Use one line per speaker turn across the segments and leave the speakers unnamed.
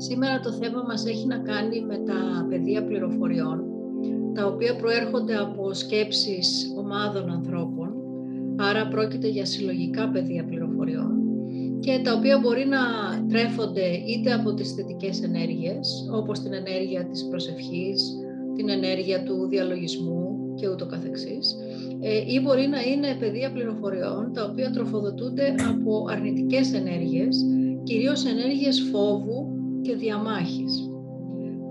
Σήμερα το θέμα μας έχει να κάνει με τα πεδία πληροφοριών, τα οποία προέρχονται από σκέψεις ομάδων ανθρώπων, άρα πρόκειται για συλλογικά πεδία πληροφοριών και τα οποία μπορεί να τρέφονται είτε από τις θετικές ενέργειες, όπως την ενέργεια της προσευχής, την ενέργεια του διαλογισμού και ούτω καθεξής, ε, ή μπορεί να είναι πεδία πληροφοριών τα οποία τροφοδοτούνται από αρνητικές ενέργειες, κυρίως ενέργειες φόβου και διαμάχης.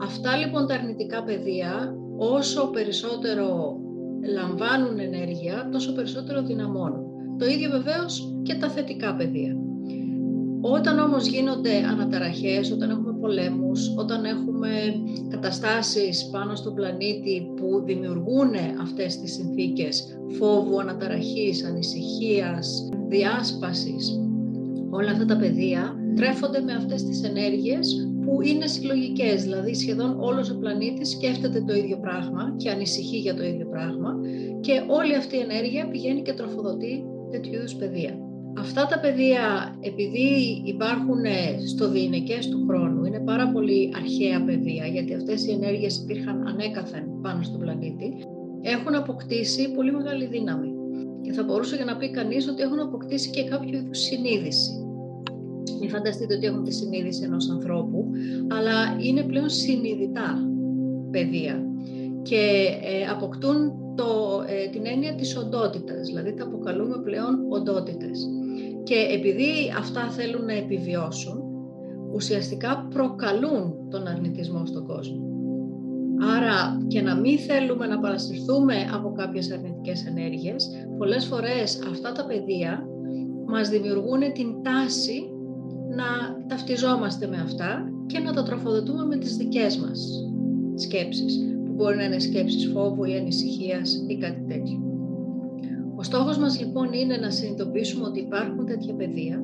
Αυτά λοιπόν τα αρνητικά πεδία, όσο περισσότερο λαμβάνουν ενέργεια, τόσο περισσότερο δυναμώνουν. Το ίδιο βεβαίως και τα θετικά πεδία. Όταν όμως γίνονται αναταραχές, όταν έχουμε πολέμους, όταν έχουμε καταστάσεις πάνω στον πλανήτη που δημιουργούν αυτές τις συνθήκες φόβου, αναταραχής, ανησυχίας, διάσπασης, όλα αυτά τα πεδία τρέφονται με αυτές τις ενέργειες που είναι συλλογικές, δηλαδή σχεδόν όλος ο πλανήτης σκέφτεται το ίδιο πράγμα και ανησυχεί για το ίδιο πράγμα και όλη αυτή η ενέργεια πηγαίνει και τροφοδοτεί τέτοιου είδους παιδεία. Αυτά τα παιδεία, επειδή υπάρχουν στο διηνεκές του χρόνου, είναι πάρα πολύ αρχαία παιδεία, γιατί αυτές οι ενέργειες υπήρχαν ανέκαθεν πάνω στον πλανήτη, έχουν αποκτήσει πολύ μεγάλη δύναμη. Και θα μπορούσε για να πει κανείς ότι έχουν αποκτήσει και κάποιο είδους συνείδηση. Μην φανταστείτε ότι έχουν τη συνείδηση ενός ανθρώπου, αλλά είναι πλέον συνειδητά παιδεία και ε, αποκτούν το, ε, την έννοια της οντότητας, δηλαδή τα αποκαλούμε πλέον οντότητες. Και επειδή αυτά θέλουν να επιβιώσουν, ουσιαστικά προκαλούν τον αρνητισμό στον κόσμο. Άρα και να μην θέλουμε να παρασυρθούμε από κάποιες αρνητικές ενέργειες, πολλές φορές αυτά τα παιδεία μας δημιουργούν την τάση να ταυτιζόμαστε με αυτά και να τα τροφοδοτούμε με τις δικές μας σκέψεις, που μπορεί να είναι σκέψεις φόβου ή ανησυχίας ή κάτι τέτοιο. Ο στόχος μας λοιπόν είναι να συνειδητοποιήσουμε ότι υπάρχουν τέτοια παιδεία,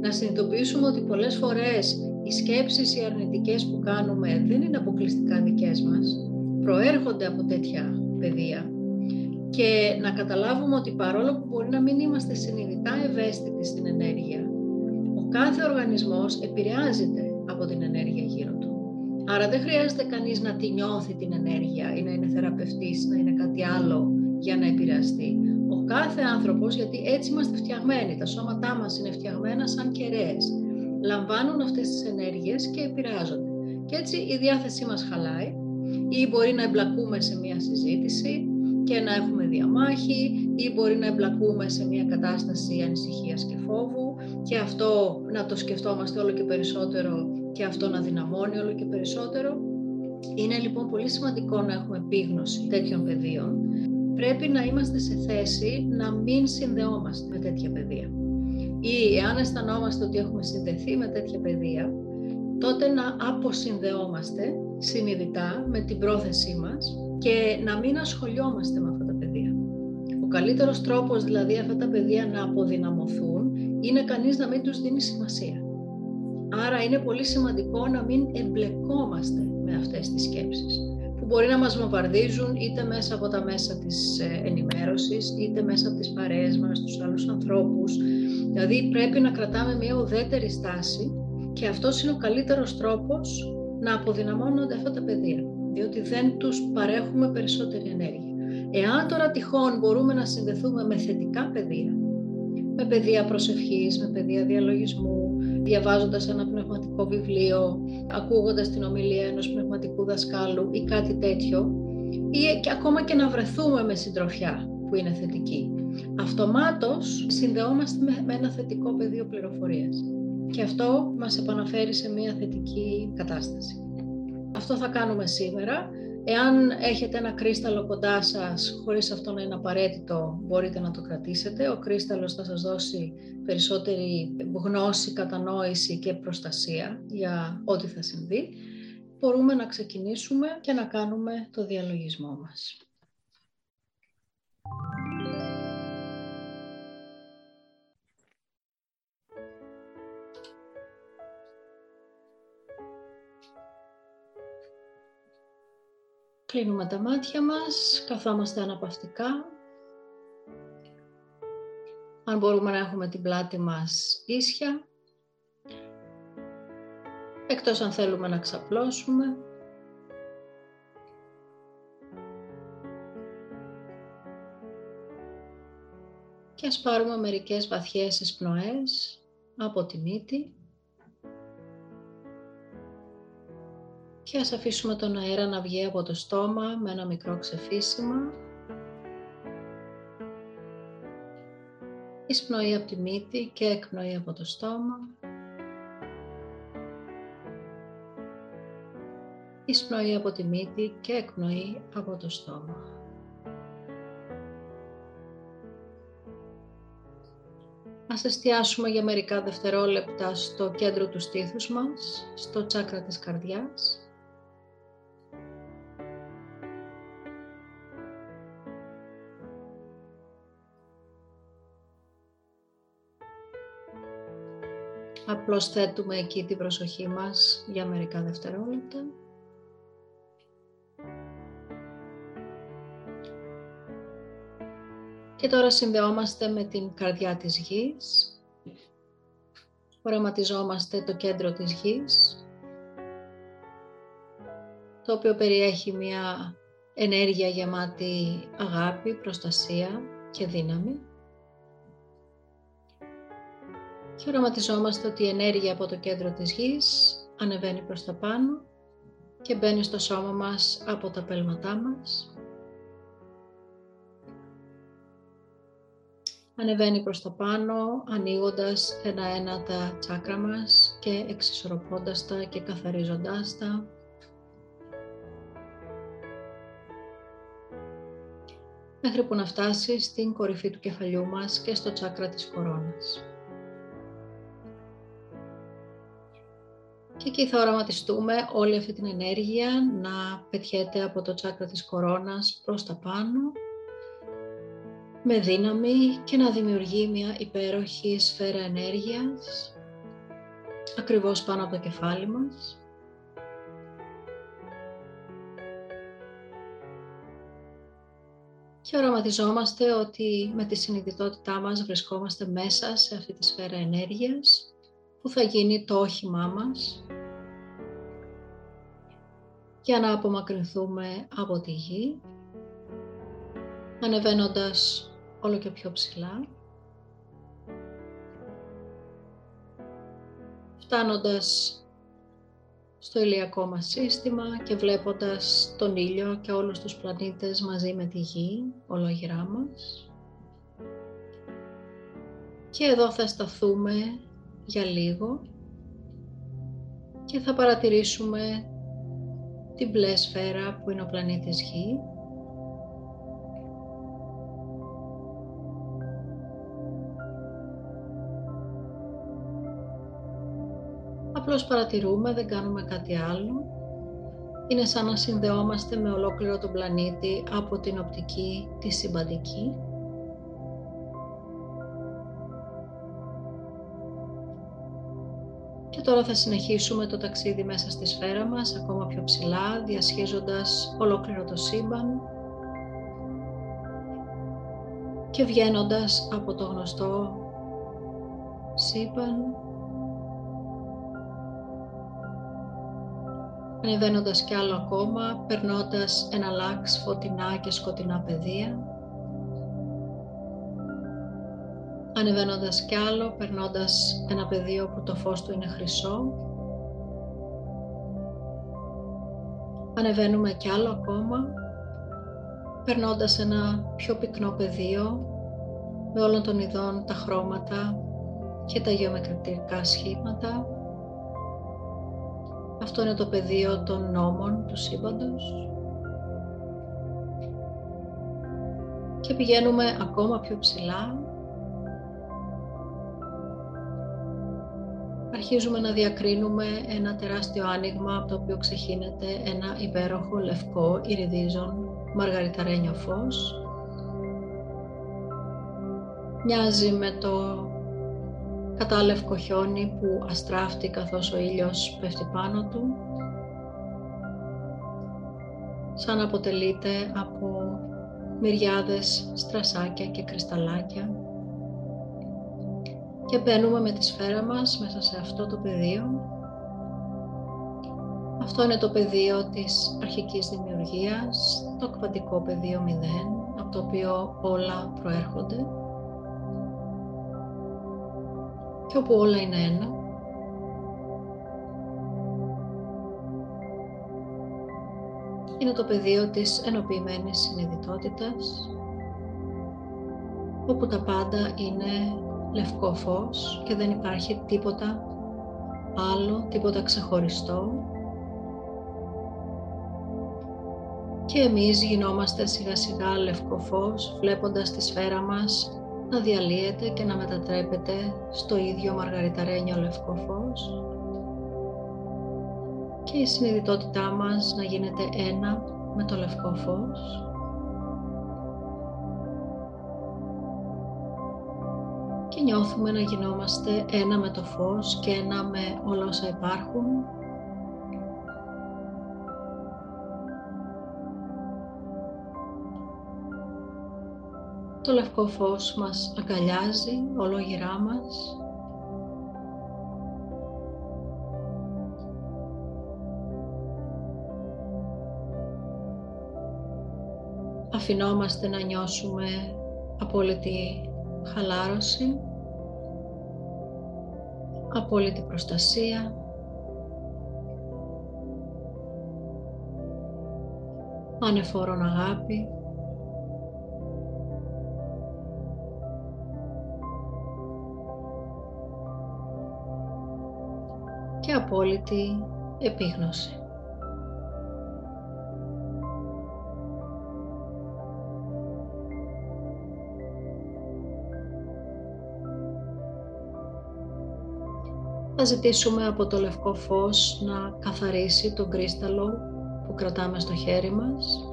να συνειδητοποιήσουμε ότι πολλές φορές οι σκέψεις οι αρνητικές που κάνουμε δεν είναι αποκλειστικά δικές μας, προέρχονται από τέτοια παιδεία και να καταλάβουμε ότι παρόλο που μπορεί να μην είμαστε συνειδητά ευαίσθητοι στην ενέργεια, ο κάθε οργανισμός επηρεάζεται από την ενέργεια γύρω του. Άρα δεν χρειάζεται κανείς να τη νιώθει την ενέργεια ή να είναι θεραπευτής, να είναι κάτι άλλο για να επηρεαστεί. Ο κάθε άνθρωπος, γιατί έτσι είμαστε φτιαγμένοι, τα σώματά μας είναι φτιαγμένα σαν κεραίες, λαμβάνουν αυτές τις ενέργειες και επηρεάζονται. Και έτσι η διάθεσή μας χαλάει ή μπορεί να εμπλακούμε σε μια συζήτηση και να έχουμε διαμάχη ή μπορεί να εμπλακούμε σε μια κατάσταση ανησυχίας και φόβου και αυτό να το σκεφτόμαστε όλο και περισσότερο και αυτό να δυναμώνει όλο και περισσότερο. Είναι λοιπόν πολύ σημαντικό να έχουμε επίγνωση τέτοιων πεδίων. Πρέπει να είμαστε σε θέση να μην συνδεόμαστε με τέτοια παιδεία. Ή εάν αισθανόμαστε ότι έχουμε συνδεθεί με τέτοια παιδεία, τότε να αποσυνδεόμαστε συνειδητά με την πρόθεσή μας και να μην ασχολιόμαστε με αυτά τα παιδεία. Ο καλύτερος τρόπος δηλαδή αυτά τα παιδεία να αποδυναμωθούν είναι κανείς να μην τους δίνει σημασία. Άρα είναι πολύ σημαντικό να μην εμπλεκόμαστε με αυτές τις σκέψεις που μπορεί να μας βομβαρδίζουν είτε μέσα από τα μέσα της ε, ενημέρωσης, είτε μέσα από τις παρέες μας, τους άλλους ανθρώπους. Δηλαδή πρέπει να κρατάμε μια ουδέτερη στάση και αυτός είναι ο καλύτερος τρόπος να αποδυναμώνονται αυτά τα παιδεία, διότι δεν τους παρέχουμε περισσότερη ενέργεια. Εάν τώρα τυχόν μπορούμε να συνδεθούμε με θετικά παιδεία, με παιδεία προσευχής, με παιδεία διαλογισμού, διαβάζοντας ένα πνευματικό βιβλίο, ακούγοντας την ομιλία ενός πνευματικού δασκάλου ή κάτι τέτοιο, ή και ακόμα και να βρεθούμε με συντροφιά που είναι θετική. Αυτομάτως συνδεόμαστε με ένα θετικό πεδίο πληροφορίας και αυτό μας επαναφέρει σε μια θετική κατάσταση. Αυτό θα κάνουμε σήμερα. Εάν έχετε ένα κρίσταλο κοντά σας, χωρίς αυτό να είναι απαραίτητο, μπορείτε να το κρατήσετε. Ο κρίσταλος θα σας δώσει περισσότερη γνώση, κατανόηση και προστασία για ό,τι θα συμβεί. Μπορούμε να ξεκινήσουμε και να κάνουμε το διαλογισμό μας. Κλείνουμε τα μάτια μας, καθόμαστε αναπαυτικά. Αν μπορούμε να έχουμε την πλάτη μας ίσια. εκτός αν θέλουμε να ξαπλώσουμε. Και ας πάρουμε μερικές βαθιές εισπνοές από τη μύτη. Και ας αφήσουμε τον αέρα να βγει από το στόμα με ένα μικρό ξεφύσιμα. Εισπνοή από τη μύτη και εκπνοή από το στόμα. Εισπνοή από τη μύτη και εκπνοή από το στόμα. Ας εστιάσουμε για μερικά δευτερόλεπτα στο κέντρο του στήθους μας, στο τσάκρα της καρδιάς. Απλώς θέτουμε εκεί την προσοχή μας για μερικά δευτερόλεπτα. Και τώρα συνδεόμαστε με την καρδιά της γης. Οραματιζόμαστε το κέντρο της γης, το οποίο περιέχει μια ενέργεια γεμάτη αγάπη, προστασία και δύναμη. Και οραματιζόμαστε ότι η ενέργεια από το κέντρο της γης ανεβαίνει προς τα πάνω και μπαίνει στο σώμα μας από τα πέλματά μας. Ανεβαίνει προς τα πάνω, ανοίγοντας ένα-ένα τα τσάκρα μας και εξισορροπώντας τα και καθαρίζοντάς τα. Μέχρι που να φτάσει στην κορυφή του κεφαλιού μας και στο τσάκρα της κορώνας. Και εκεί θα οραματιστούμε όλη αυτή την ενέργεια να πετιέται από το τσάκρα της κορώνας προς τα πάνω με δύναμη και να δημιουργεί μια υπέροχη σφαίρα ενέργειας ακριβώς πάνω από το κεφάλι μας. Και οραματιζόμαστε ότι με τη συνειδητότητά μας βρισκόμαστε μέσα σε αυτή τη σφαίρα ενέργειας που θα γίνει το όχημά μας για να απομακρυνθούμε από τη γη ανεβαίνοντας όλο και πιο ψηλά. Φτάνοντας στο ηλιακό μας σύστημα και βλέποντας τον ήλιο και όλους τους πλανήτες μαζί με τη γη, ολογυρά μας. Και εδώ θα σταθούμε για λίγο και θα παρατηρήσουμε την μπλε σφαίρα που είναι ο πλανήτης Γη Απλώς παρατηρούμε, δεν κάνουμε κάτι άλλο. Είναι σαν να συνδεόμαστε με ολόκληρο τον πλανήτη από την οπτική τη συμπαντική. Τώρα θα συνεχίσουμε το ταξίδι μέσα στη σφαίρα μας, ακόμα πιο ψηλά, διασχίζοντας ολόκληρο το σύμπαν και βγαίνοντας από το γνωστό σύμπαν ανεβαίνοντας κι άλλο ακόμα, περνώντας ένα λάξ φωτεινά και σκοτεινά πεδία. Ανεβαίνοντας κι άλλο, περνώντας ένα πεδίο που το φως του είναι χρυσό. Ανεβαίνουμε κι άλλο ακόμα, περνώντας ένα πιο πυκνό πεδίο με όλων των ειδών τα χρώματα και τα γεωμετρικά σχήματα αυτό είναι το πεδίο των νόμων του σύμπαντος. Και πηγαίνουμε ακόμα πιο ψηλά. Αρχίζουμε να διακρίνουμε ένα τεράστιο άνοιγμα από το οποίο ξεχύνεται ένα υπέροχο λευκό ηριδίζον μαργαριταρένιο φως. Μοιάζει με το κατάλευκο χιόνι που αστράφτει καθώς ο ήλιος πέφτει πάνω του, σαν αποτελείται από μυριάδες στρασάκια και κρυσταλλάκια και μπαίνουμε με τη σφαίρα μας μέσα σε αυτό το πεδίο Αυτό είναι το πεδίο της αρχικής δημιουργίας, το κβαντικό πεδίο 0, από το οποίο όλα προέρχονται και όπου όλα είναι ένα. Είναι το πεδίο της ενοποιημένης συνειδητότητας, όπου τα πάντα είναι λευκό φως και δεν υπάρχει τίποτα άλλο, τίποτα ξεχωριστό. Και εμείς γινόμαστε σιγά σιγά λευκό φως, βλέποντας τη σφαίρα μας να διαλύεται και να μετατρέπεται στο ίδιο μαργαριταρένιο λευκό φως και η συνειδητότητά μας να γίνεται ένα με το λευκό φως. Και νιώθουμε να γινόμαστε ένα με το φως και ένα με όλα όσα υπάρχουν Το λευκό φως μας αγκαλιάζει ολόγυρά μας. Αφινόμαστε να νιώσουμε απόλυτη χαλάρωση, απόλυτη προστασία, ανεφόρον αγάπη, και απόλυτη επίγνωση. Θα ζητήσουμε από το λευκό φως να καθαρίσει τον κρίσταλο που κρατάμε στο χέρι μας.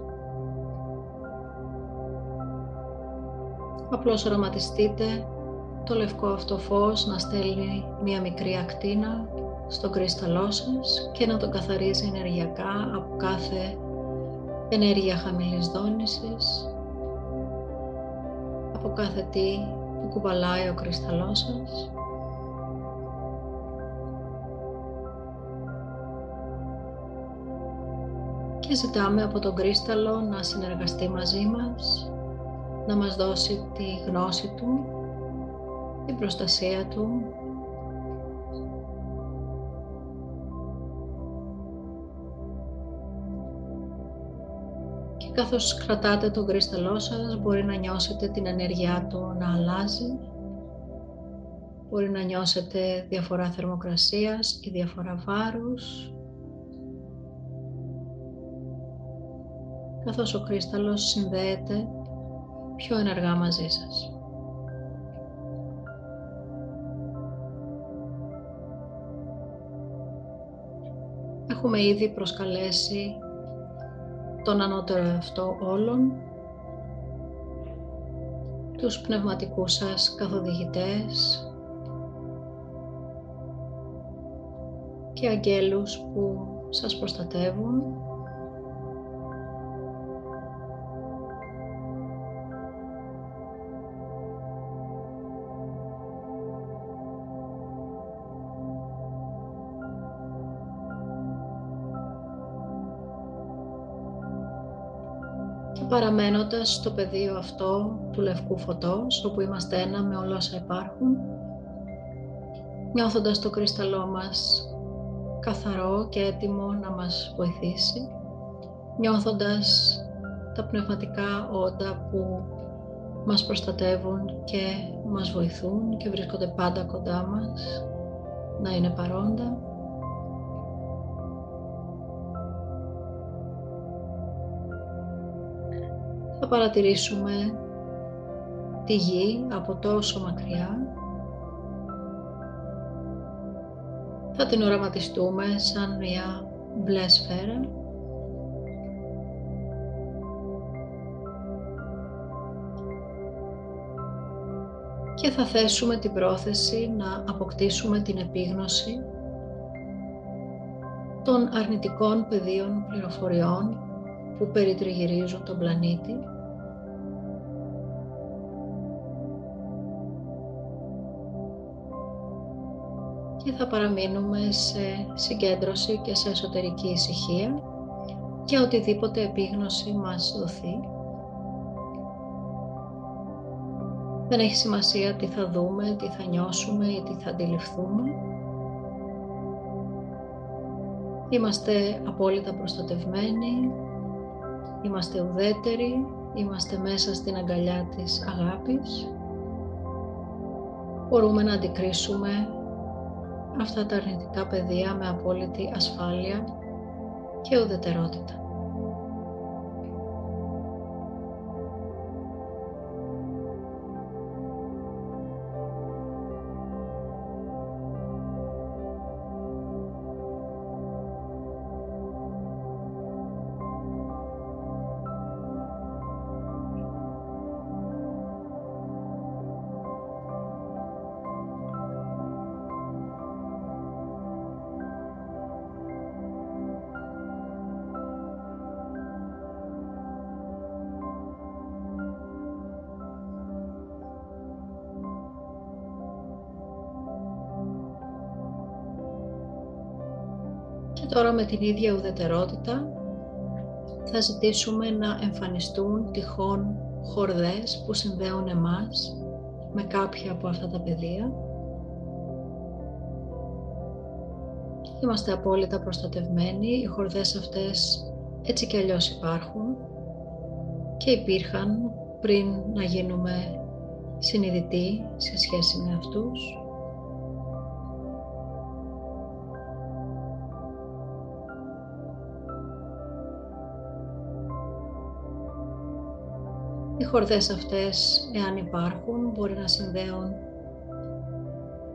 Απλώς οραματιστείτε το λευκό αυτό φως να στέλνει μία μικρή ακτίνα στο κρίσταλό σας και να τον καθαρίζει ενεργειακά από κάθε ενέργεια χαμηλής δόνησης, από κάθε τι που κουβαλάει ο κρίσταλός σας. Και ζητάμε από τον κρίσταλο να συνεργαστεί μαζί μας, να μας δώσει τη γνώση του, την προστασία του, καθώς κρατάτε τον κρίσταλό σας μπορεί να νιώσετε την ενέργειά του να αλλάζει. Μπορεί να νιώσετε διαφορά θερμοκρασίας ή διαφορά βάρους. Καθώς ο κρίσταλος συνδέεται πιο ενεργά μαζί σας. Έχουμε ήδη προσκαλέσει τον ανώτερο εαυτό όλων, τους πνευματικούς σας καθοδηγητές και αγγέλους που σας προστατεύουν παραμένοντας στο πεδίο αυτό του λευκού φωτός, όπου είμαστε ένα με όλα όσα υπάρχουν, νιώθοντας το κρυσταλλό μας καθαρό και έτοιμο να μας βοηθήσει, νιώθοντας τα πνευματικά όντα που μας προστατεύουν και μας βοηθούν και βρίσκονται πάντα κοντά μας, να είναι παρόντα. Παρατηρήσουμε τη γη από τόσο μακριά. Θα την οραματιστούμε σαν μια μπλε σφαίρα. Και θα θέσουμε την πρόθεση να αποκτήσουμε την επίγνωση των αρνητικών πεδίων πληροφοριών που περιτριγυρίζουν τον πλανήτη και θα παραμείνουμε σε συγκέντρωση και σε εσωτερική ησυχία και οτιδήποτε επίγνωση μας δοθεί. Δεν έχει σημασία τι θα δούμε, τι θα νιώσουμε ή τι θα αντιληφθούμε. Είμαστε απόλυτα προστατευμένοι, είμαστε ουδέτεροι, είμαστε μέσα στην αγκαλιά της αγάπης. Μπορούμε να αντικρίσουμε αυτά τα αρνητικά πεδία με απόλυτη ασφάλεια και ουδετερότητα. Τώρα με την ίδια ουδετερότητα θα ζητήσουμε να εμφανιστούν τυχόν χορδές που συνδέουν εμάς με κάποια από αυτά τα πεδία. Είμαστε απόλυτα προστατευμένοι, οι χορδές αυτές έτσι κι αλλιώς υπάρχουν και υπήρχαν πριν να γίνουμε συνειδητοί σε σχέση με αυτούς. Χορδές αυτές, εάν υπάρχουν, μπορεί να συνδέουν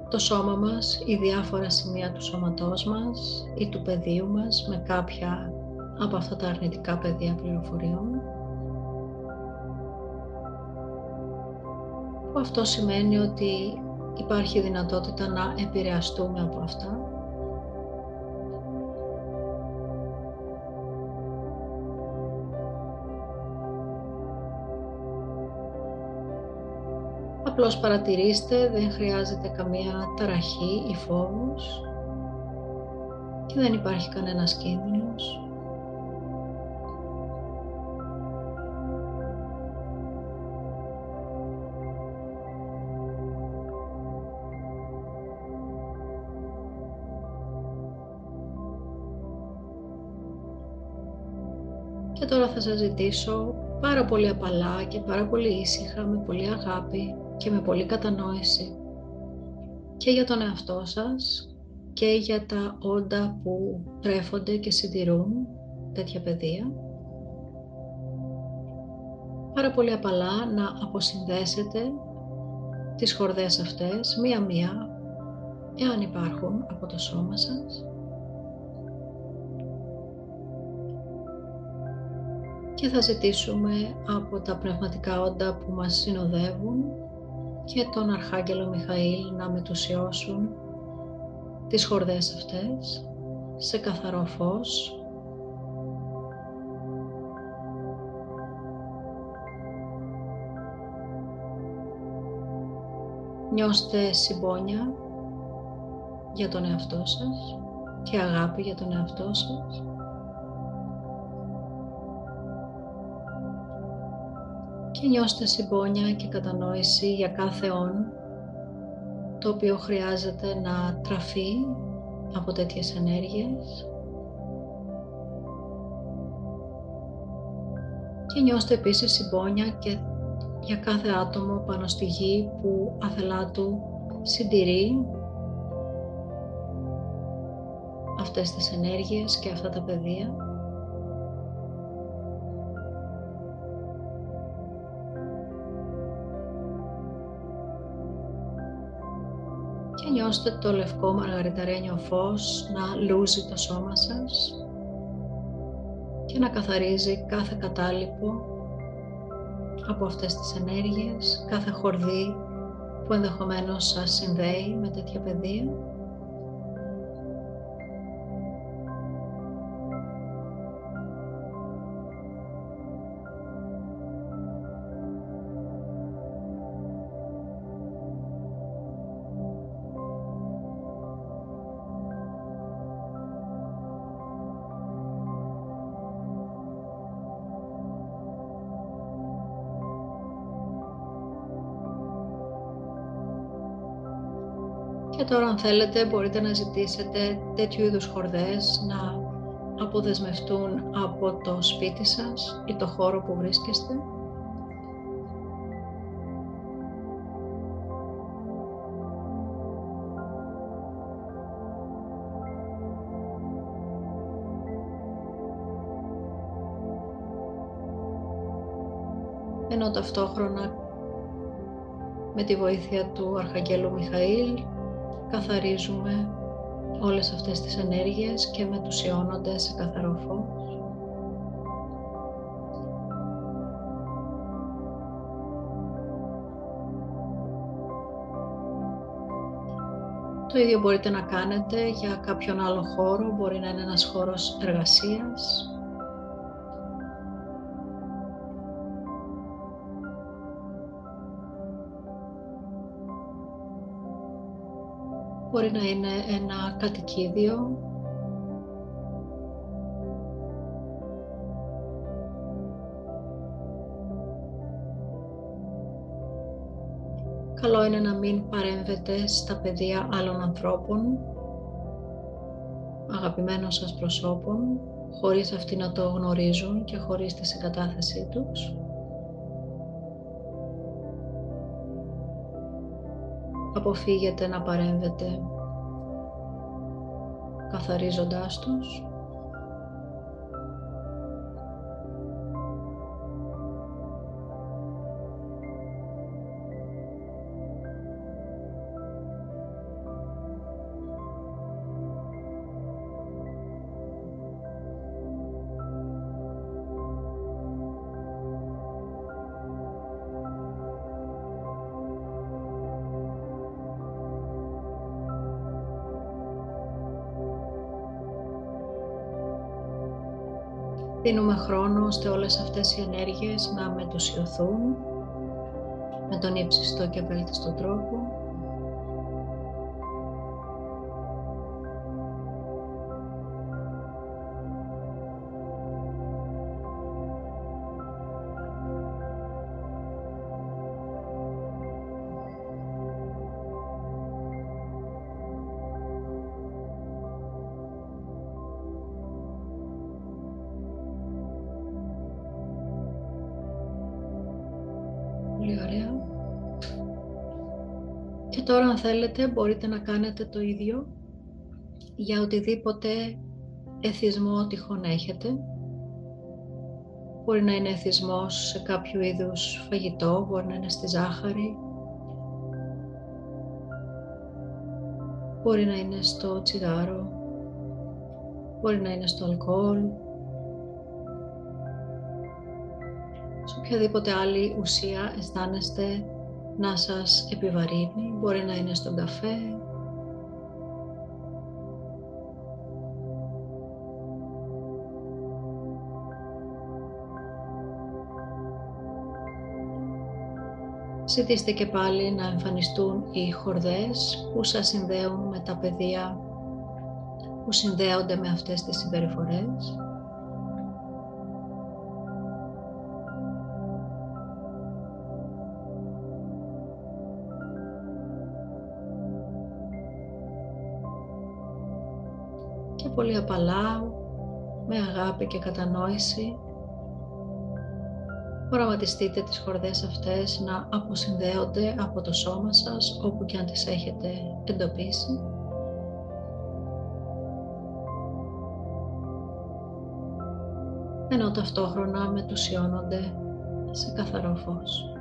το σώμα μας ή διάφορα σημεία του σώματός μας ή του πεδίου μας με κάποια από αυτά τα αρνητικά πεδία πληροφοριών. Αυτό σημαίνει ότι υπάρχει δυνατότητα να επηρεαστούμε από αυτά Απλώς παρατηρήστε, δεν χρειάζεται καμία ταραχή ή φόβος και δεν υπάρχει κανένας κίνδυνος. Και τώρα θα σας ζητήσω πάρα πολύ απαλά και πάρα πολύ ήσυχα, με πολύ αγάπη, και με πολύ κατανόηση και για τον εαυτό σας και για τα όντα που τρέφονται και συντηρούν τέτοια παιδεία. Πάρα πολύ απαλά να αποσυνδέσετε τις χορδές αυτές μία-μία, εάν υπάρχουν από το σώμα σας. Και θα ζητήσουμε από τα πνευματικά όντα που μας συνοδεύουν και τον Αρχάγγελο Μιχαήλ να μετουσιώσουν τις χορδές αυτές σε καθαρό φως Νιώστε συμπόνια για τον εαυτό σας και αγάπη για τον εαυτό σας. Και νιώστε συμπόνια και κατανόηση για κάθε όν το οποίο χρειάζεται να τραφεί από τέτοιες ενέργειες και νιώστε επίσης συμπόνια και για κάθε άτομο πάνω στη γη που αθελά του συντηρεί αυτές τις ενέργειες και αυτά τα πεδία. Νιώστε το λευκό μαργαριταρένιο φως να λούζει το σώμα σας και να καθαρίζει κάθε κατάλοιπο από αυτές τις ενέργειες, κάθε χορδή που ενδεχομένως σας συνδέει με τέτοια παιδεία. Και τώρα αν θέλετε μπορείτε να ζητήσετε τέτοιου είδους χορδές να αποδεσμευτούν από το σπίτι σας ή το χώρο που βρίσκεστε. ενώ ταυτόχρονα με τη βοήθεια του Αρχαγγέλου Μιχαήλ καθαρίζουμε όλες αυτές τις ενέργειες και μετουσιώνονται σε καθαρό φως. Το ίδιο μπορείτε να κάνετε για κάποιον άλλο χώρο, μπορεί να είναι ένας χώρος εργασίας, Μπορεί να είναι ένα κατοικίδιο. Καλό είναι να μην παρέμβετε στα παιδεία άλλων ανθρώπων, αγαπημένων σας προσώπων, χωρίς αυτοί να το γνωρίζουν και χωρίς τη συγκατάθεσή τους. Αποφύγετε να παρέμβετε καθαρίζοντάς τους Δίνουμε χρόνο ώστε όλες αυτές οι ενέργειες να μετουσιωθούν με τον ύψιστο και βέλτιστο τρόπο. Τώρα αν θέλετε μπορείτε να κάνετε το ίδιο για οτιδήποτε εθισμό τυχόν έχετε. Μπορεί να είναι εθισμός σε κάποιο είδους φαγητό, μπορεί να είναι στη ζάχαρη, μπορεί να είναι στο τσιγάρο, μπορεί να είναι στο αλκοόλ, σε οποιαδήποτε άλλη ουσία αισθάνεστε να σας επιβαρύνει, μπορεί να είναι στον καφέ, Ζητήστε και πάλι να εμφανιστούν οι χορδές που σας συνδέουν με τα παιδεία που συνδέονται με αυτές τις συμπεριφορές. Πολύ απαλά, με αγάπη και κατανόηση, οραματιστείτε τις χορδές αυτές να αποσυνδέονται από το σώμα σας, όπου και αν τις έχετε εντοπίσει. ενώ ταυτόχρονα μετουσιώνονται σε καθαρό φως.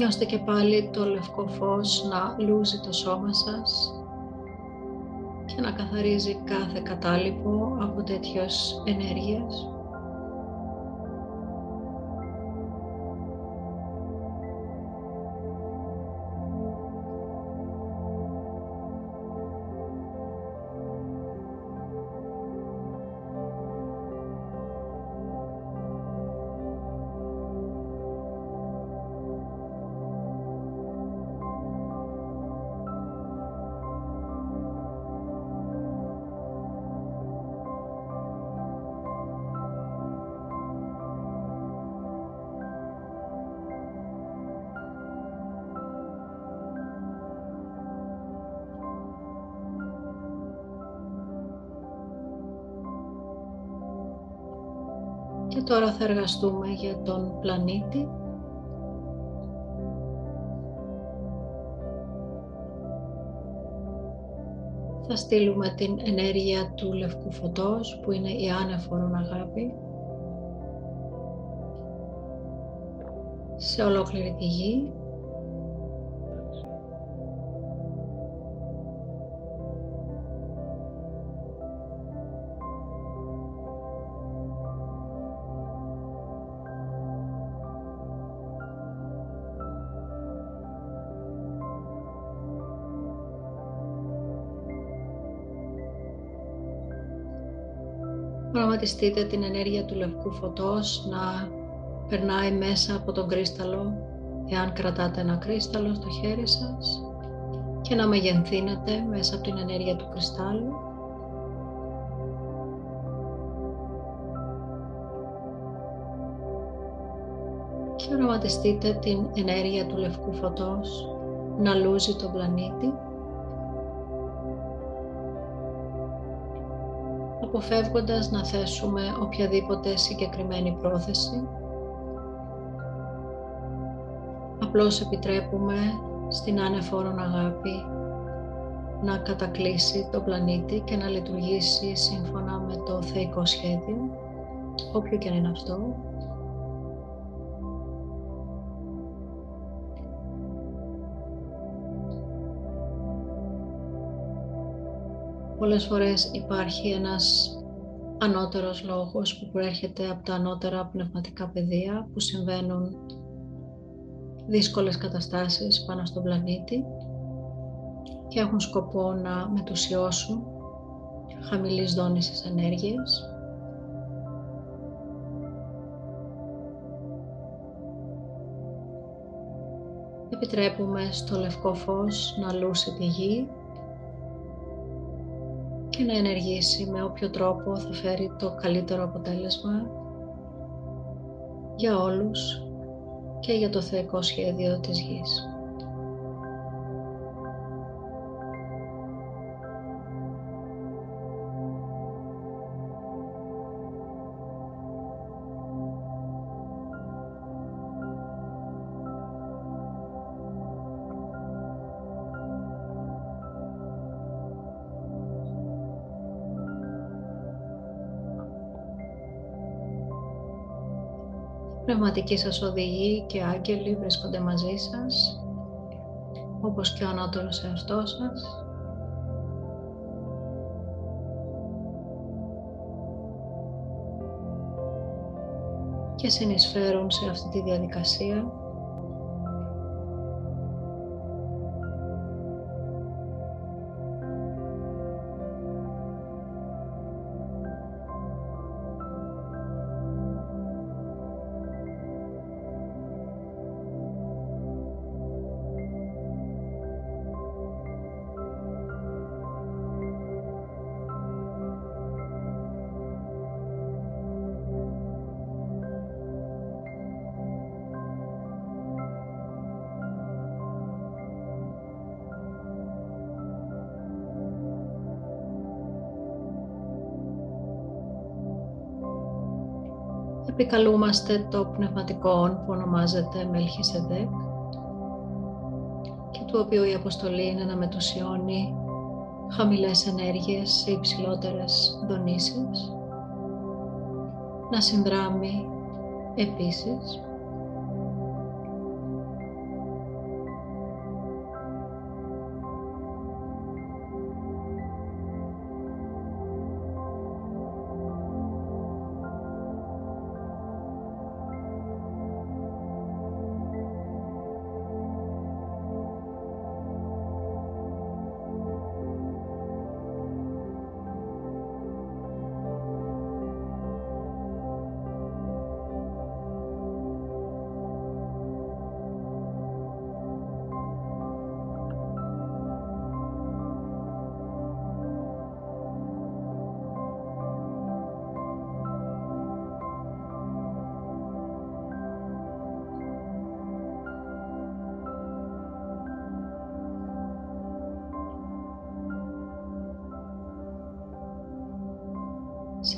Νιώστε και πάλι το λευκό φως να λούζει το σώμα σας και να καθαρίζει κάθε κατάλοιπο από τέτοιες ενέργειες. Θα εργαστούμε για τον πλανήτη. Θα στείλουμε την ενέργεια του λευκού φωτός που είναι η άνεφορον αγάπη σε ολόκληρη τη γη Πραγματιστείτε την ενέργεια του λευκού φωτός να περνάει μέσα από τον κρίσταλο, εάν κρατάτε ένα κρίσταλο στο χέρι σας και να μεγενθύνετε μέσα από την ενέργεια του κρυστάλλου. Και οραματιστείτε την ενέργεια του λευκού φωτός να λούζει τον πλανήτη αποφεύγοντας να θέσουμε οποιαδήποτε συγκεκριμένη πρόθεση. Απλώς επιτρέπουμε στην ανεφόρον αγάπη να κατακλείσει το πλανήτη και να λειτουργήσει σύμφωνα με το θεϊκό σχέδιο, όποιο και αν είναι αυτό. Πολλές φορές υπάρχει ένας ανώτερος λόγος που προέρχεται από τα ανώτερα πνευματικά πεδία που συμβαίνουν δύσκολες καταστάσεις πάνω στον πλανήτη και έχουν σκοπό να μετουσιώσουν χαμηλής δόνησης ενέργειας. Επιτρέπουμε στο λευκό φως να λούσει τη γη και να ενεργήσει με όποιο τρόπο θα φέρει το καλύτερο αποτέλεσμα για όλους και για το θεϊκό σχέδιο της γης. Πνευματικοί σας οδηγοί και άγγελοι βρίσκονται μαζί σας, όπως και ο ανώτερος εαυτός σας. και συνεισφέρουν σε αυτή τη διαδικασία επικαλούμαστε το πνευματικό που ονομάζεται Μελχισεδέκ και του οποίου η αποστολή είναι να μετουσιώνει χαμηλές ενέργειες σε υψηλότερες δονήσεις, να συνδράμει επίσης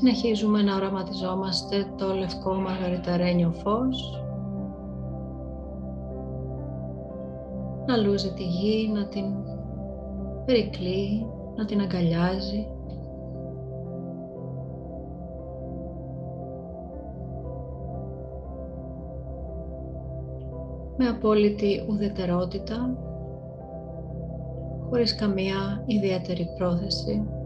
Συνεχίζουμε να οραματιζόμαστε το λευκό μαργαριταρένιο φως. Να λούζει τη γη, να την περικλεί, να την αγκαλιάζει. Με απόλυτη ουδετερότητα, χωρίς καμία ιδιαίτερη πρόθεση.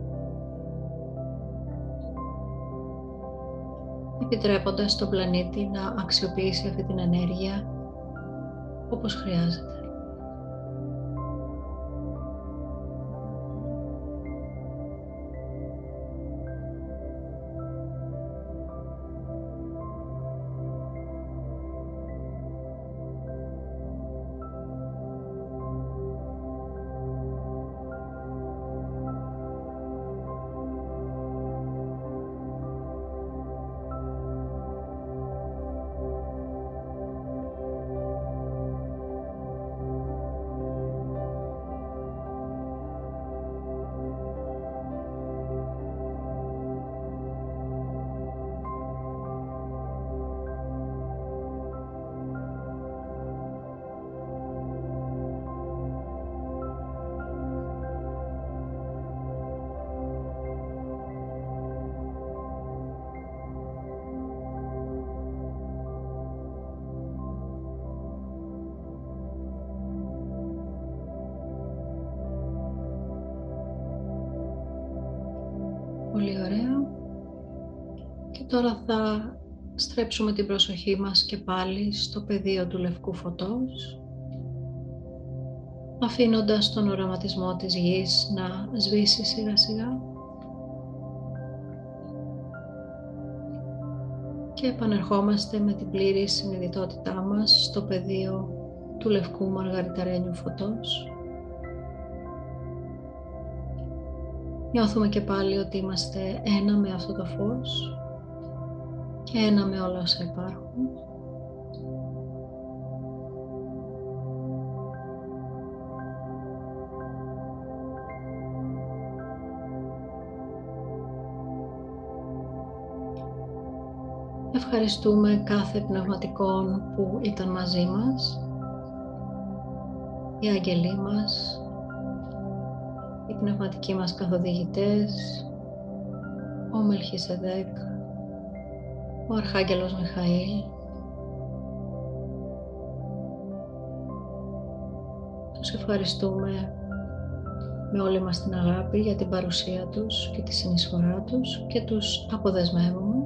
Επιτρέποντας στον πλανήτη να αξιοποιήσει αυτή την ενέργεια όπως χρειάζεται. Στρέψουμε την προσοχή μας και πάλι στο πεδίο του λευκού φωτός, αφήνοντας τον οραματισμό της γης να σβήσει σιγά σιγά και επανερχόμαστε με την πλήρη συνειδητότητά μας στο πεδίο του λευκού μαργαριταρένιου φωτός. Νιώθουμε και πάλι ότι είμαστε ένα με αυτό το φως. και ένα με όλα όσα υπάρχουν. Ευχαριστούμε κάθε πνευματικό που ήταν μαζί μας, οι αγγελοί μας, οι πνευματικοί μας καθοδηγητές, ο Μελχισεδέκ, ο Αρχάγγελος Μιχαήλ, τους ευχαριστούμε με όλη μας την αγάπη για την παρουσία τους και τη συνεισφορά τους και τους αποδεσμεύουμε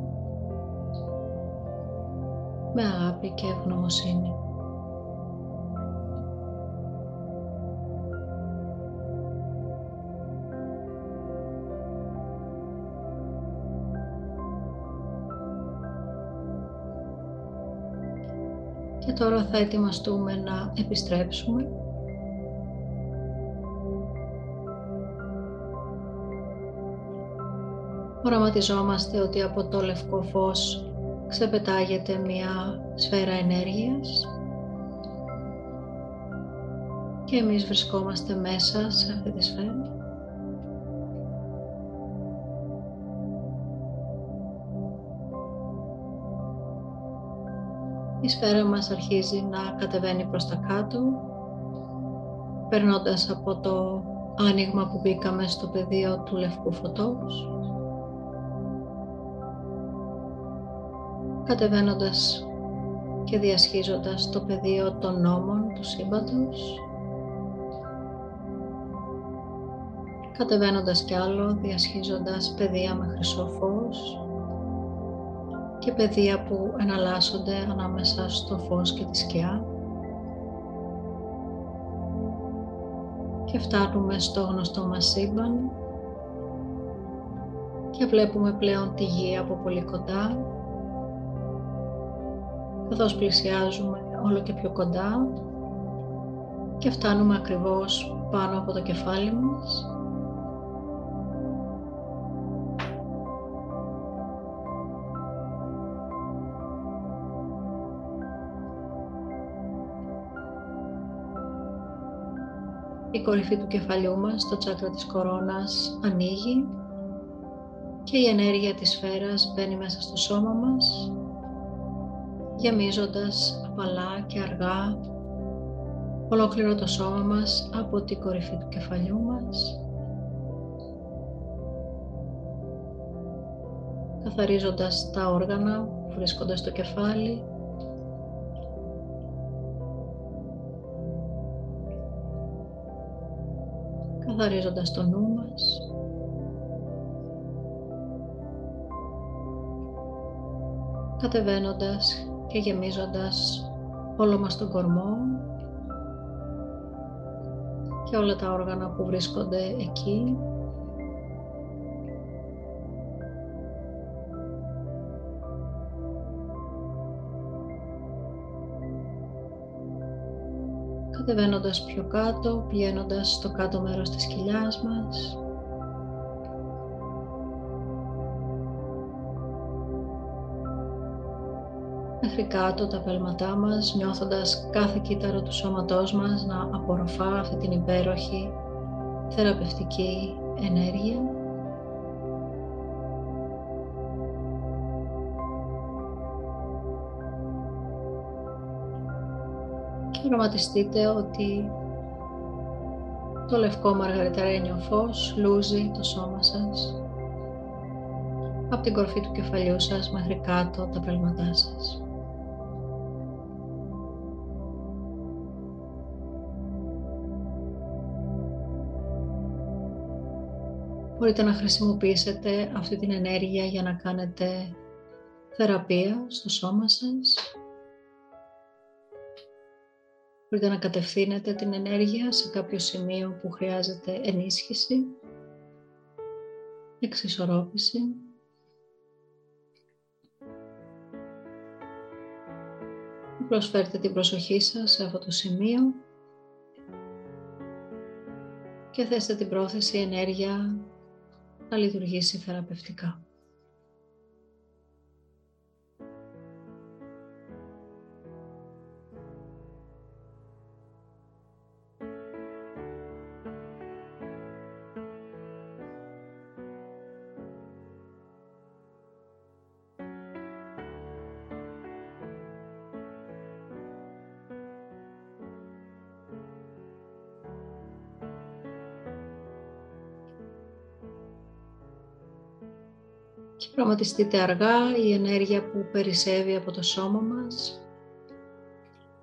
με αγάπη και ευγνωμοσύνη. Και τώρα θα ετοιμαστούμε να επιστρέψουμε. Οραματιζόμαστε ότι από το λευκό φως ξεπετάγεται μια σφαίρα ενέργειας και εμείς βρισκόμαστε μέσα σε αυτή τη σφαίρα. Σφαίρα μας αρχίζει να κατεβαίνει προς τα κάτω, περνώντας από το άνοιγμα που μπήκαμε στο πεδίο του λευκού φωτός, κατεβαίνοντας και διασχίζοντας το πεδίο των νόμων του σύμπαντος, κατεβαίνοντας κι άλλο, διασχίζοντας πεδία με χρυσό φως, και πεδία που εναλλάσσονται ανάμεσα στο φως και τη σκιά. Και φτάνουμε στο γνωστό μας σύμπαν και βλέπουμε πλέον τη γη από πολύ κοντά καθώς πλησιάζουμε όλο και πιο κοντά και φτάνουμε ακριβώς πάνω από το κεφάλι μας Η κορυφή του κεφαλιού μας, το τσάκρα της κορώνας, ανοίγει και η ενέργεια της σφαίρας μπαίνει μέσα στο σώμα μας, γεμίζοντας απαλά και αργά ολόκληρο το σώμα μας από την κορυφή του κεφαλιού μας, καθαρίζοντας τα όργανα που βρίσκονται στο κεφάλι, καθαρίζοντας το νου μας, κατεβαίνοντας και γεμίζοντας όλο μας τον κορμό και όλα τα όργανα που βρίσκονται εκεί. Κατεβαίνοντας πιο κάτω, πηγαίνοντας στο κάτω μέρος της κοιλιάς μας, μέχρι κάτω τα πέλματά μας, νιώθοντας κάθε κύτταρο του σώματός μας να απορροφά αυτή την υπέροχη θεραπευτική ενέργεια. Και οραματιστείτε ότι το λευκό μαργαριταρένιο φως λούζει το σώμα σας από την κορφή του κεφαλιού σας μέχρι κάτω τα πέλματά σας. Μπορείτε να χρησιμοποιήσετε αυτή την ενέργεια για να κάνετε θεραπεία στο σώμα σας. Μπορείτε να κατευθύνετε την ενέργεια σε κάποιο σημείο που χρειάζεται ενίσχυση, εξισορρόπηση. Προσφέρετε την προσοχή σας σε αυτό το σημείο και θέστε την πρόθεση ενέργεια να λειτουργήσει θεραπευτικά. Πραγματιστείτε αργά η ενέργεια που περισσεύει από το σώμα μας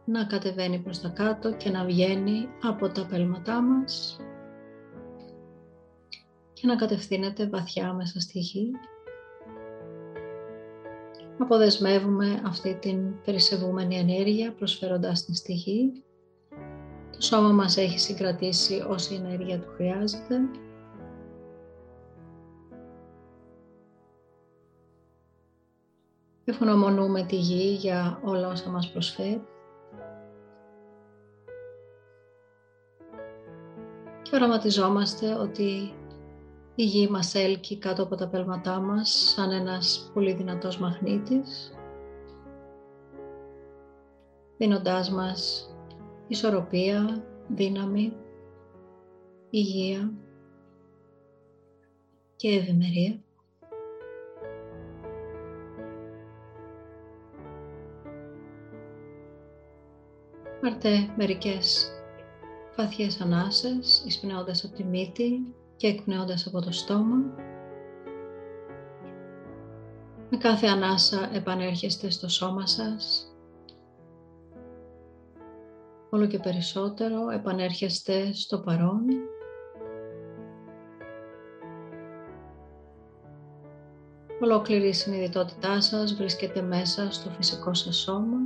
να κατεβαίνει προς τα κάτω και να βγαίνει από τα πέλματά μας και να κατευθύνεται βαθιά μέσα στη γη. Αποδεσμεύουμε αυτή την περισσευούμενη ενέργεια προσφέροντας την στη γη. Το σώμα μας έχει συγκρατήσει όση ενέργεια του χρειάζεται Ευγνωμονούμε τη γη για όλα όσα μας προσφέρει. Και οραματιζόμαστε ότι η γη μας έλκει κάτω από τα πέλματά μας σαν ένας πολύ δυνατός μαγνήτης, δίνοντάς μας ισορροπία, δύναμη, υγεία και ευημερία. Πάρτε μερικές βαθιές ανάσες, εισπνέοντας από τη μύτη και εκπνέοντας από το στόμα. Με κάθε ανάσα επανέρχεστε στο σώμα σας. Όλο και περισσότερο επανέρχεστε στο παρόν. Ολόκληρη η συνειδητότητά σας βρίσκεται μέσα στο φυσικό σας σώμα.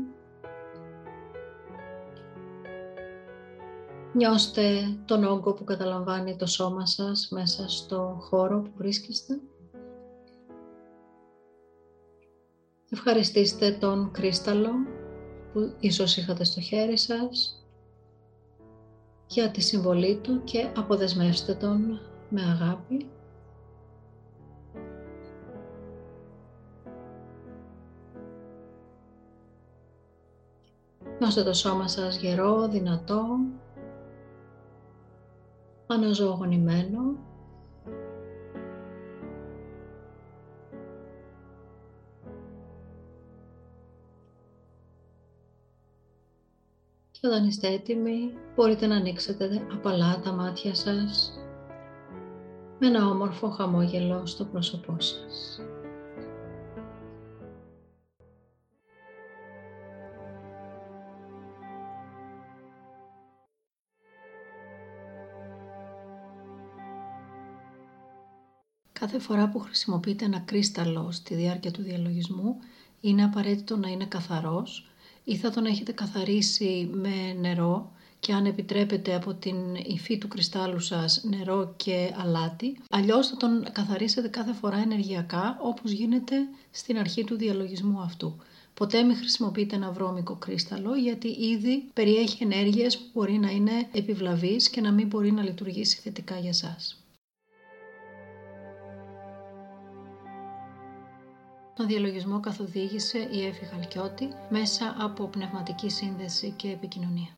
Νιώστε τον όγκο που καταλαμβάνει το σώμα σας μέσα στο χώρο που βρίσκεστε. Ευχαριστήστε τον κρίσταλο που ίσως είχατε στο χέρι σας για τη συμβολή του και αποδεσμεύστε τον με αγάπη. Νιώστε το σώμα σας γερό, δυνατό, αναζωογονημένο και όταν είστε έτοιμοι μπορείτε να ανοίξετε απαλά τα μάτια σας με ένα όμορφο χαμόγελο στο πρόσωπό σας. Κάθε φορά που χρησιμοποιείτε ένα κρίσταλο στη διάρκεια του διαλογισμού είναι απαραίτητο να είναι καθαρός ή θα τον έχετε καθαρίσει με νερό και αν επιτρέπετε από την υφή του κρυστάλλου σας νερό και αλάτι. Αλλιώς θα τον καθαρίσετε κάθε φορά ενεργειακά όπως γίνεται στην αρχή του διαλογισμού αυτού. Ποτέ μην χρησιμοποιείτε ένα βρώμικο κρίσταλο γιατί ήδη περιέχει ενέργειες που μπορεί να είναι επιβλαβείς και να μην μπορεί να λειτουργήσει θετικά για σας. Τον διαλογισμό καθοδήγησε η Εύη Χαλκιώτη μέσα από πνευματική σύνδεση και επικοινωνία.